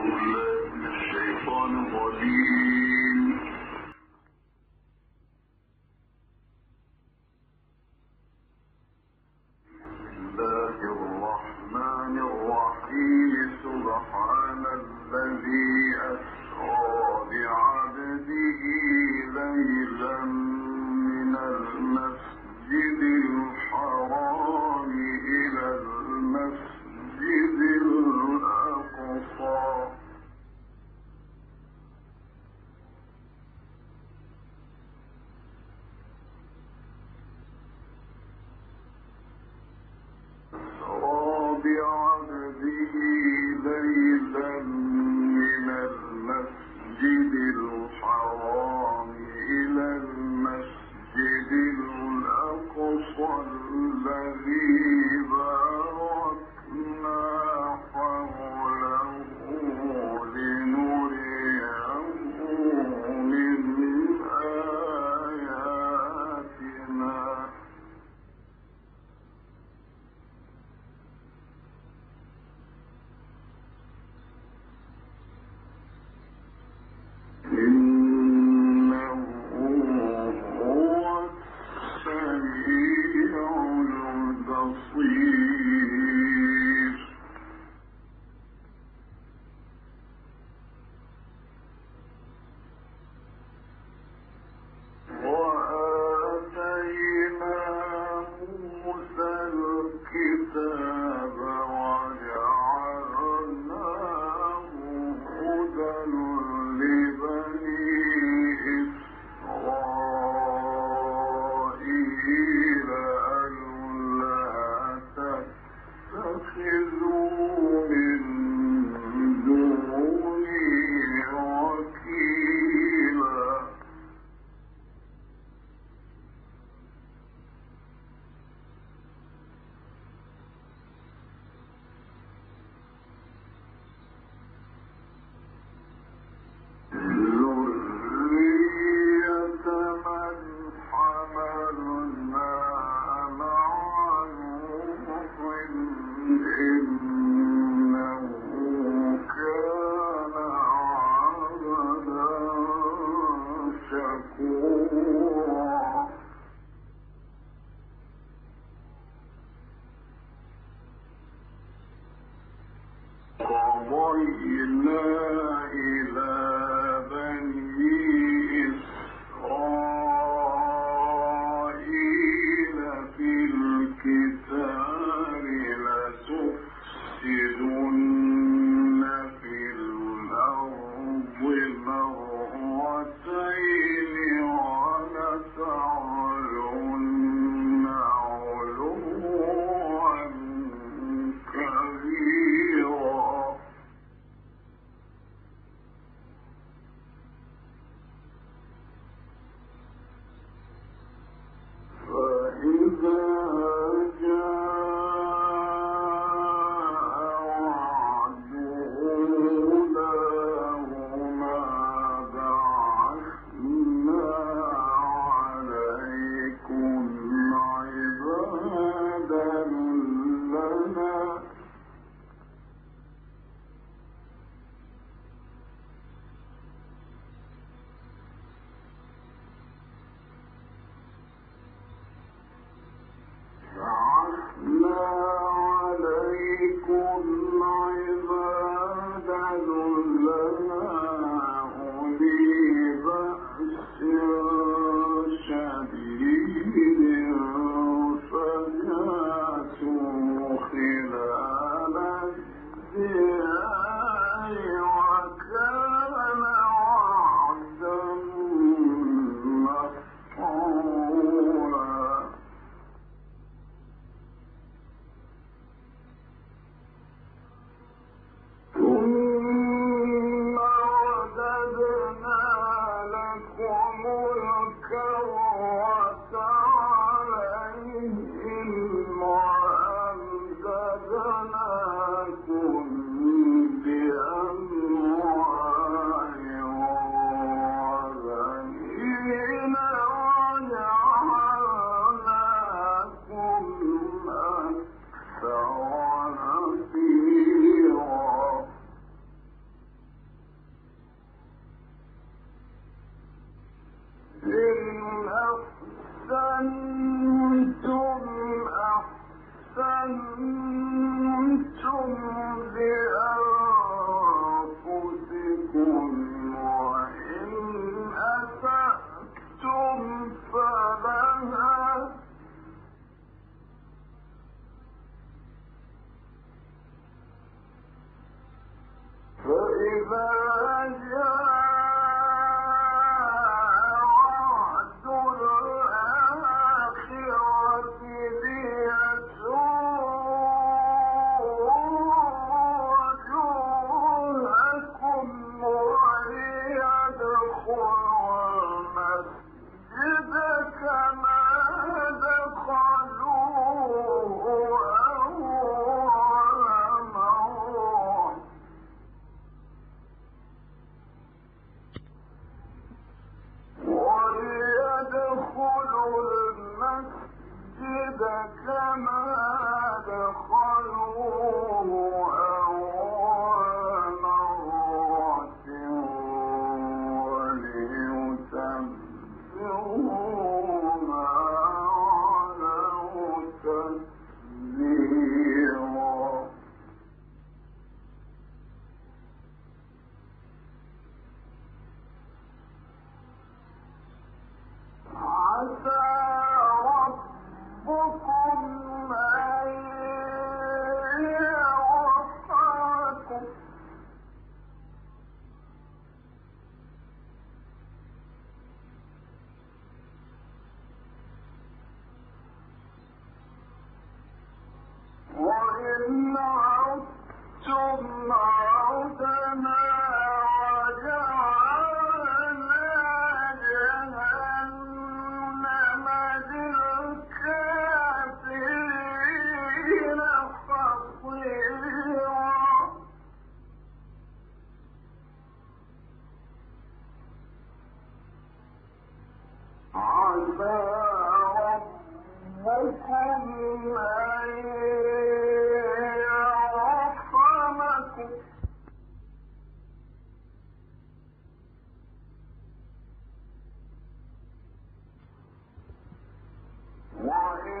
بالله من الشيطان الرجيم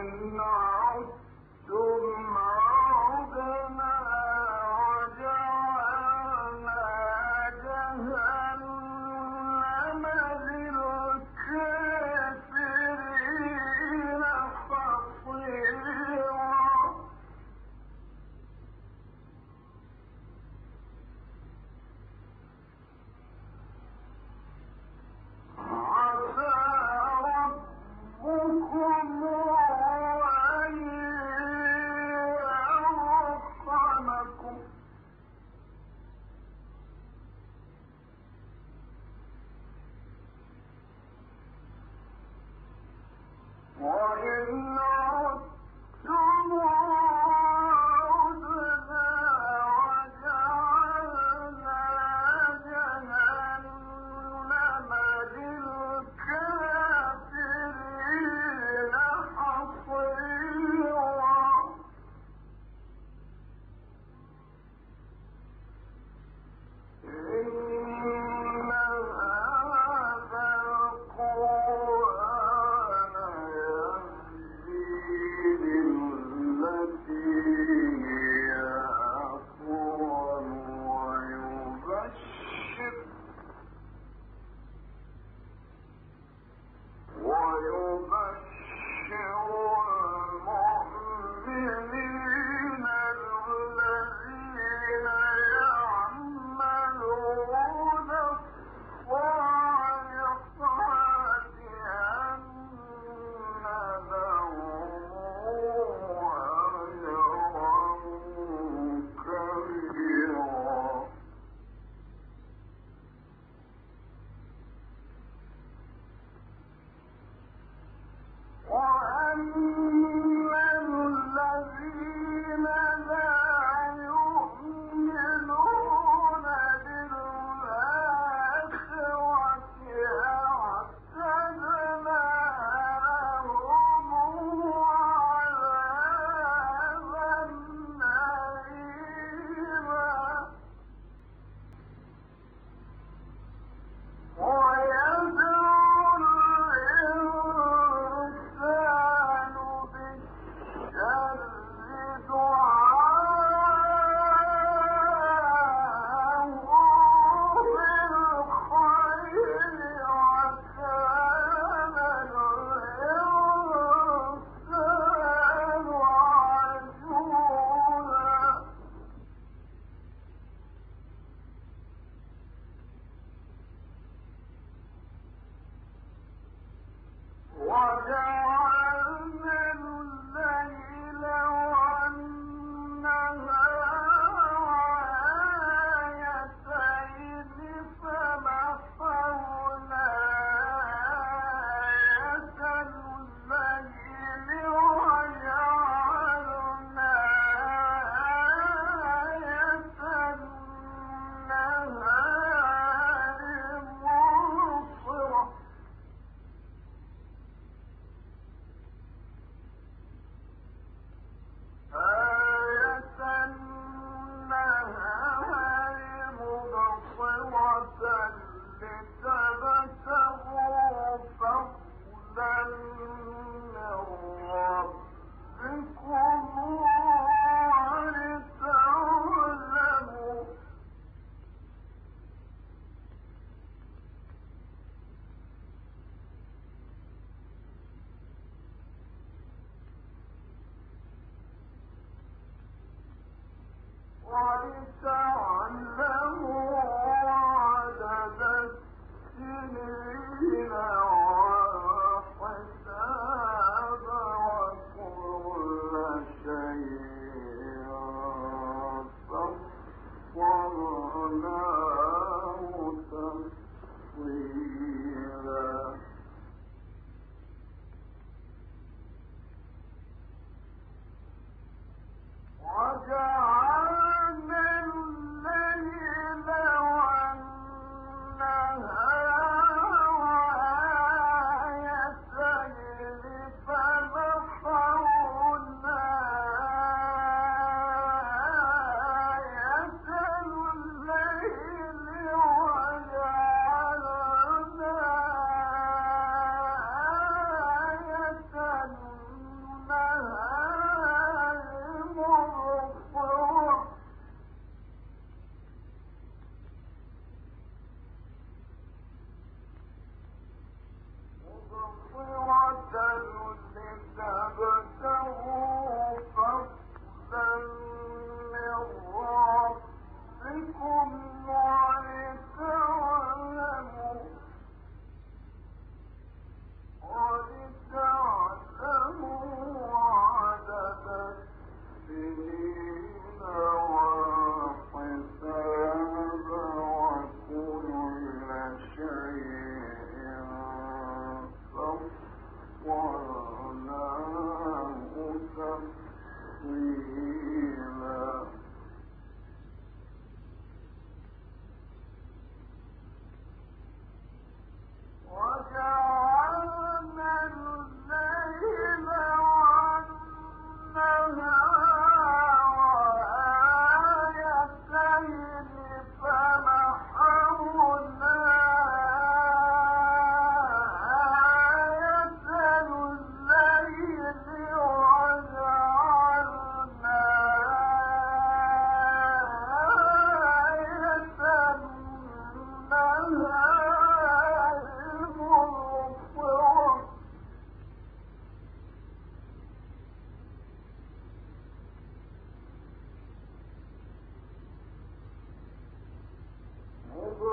العالمين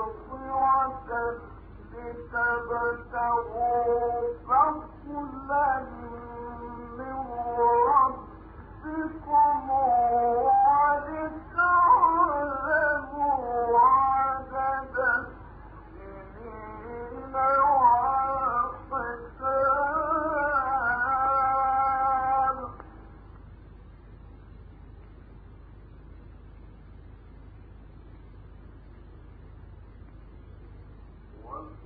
مبصرة لتبتغوا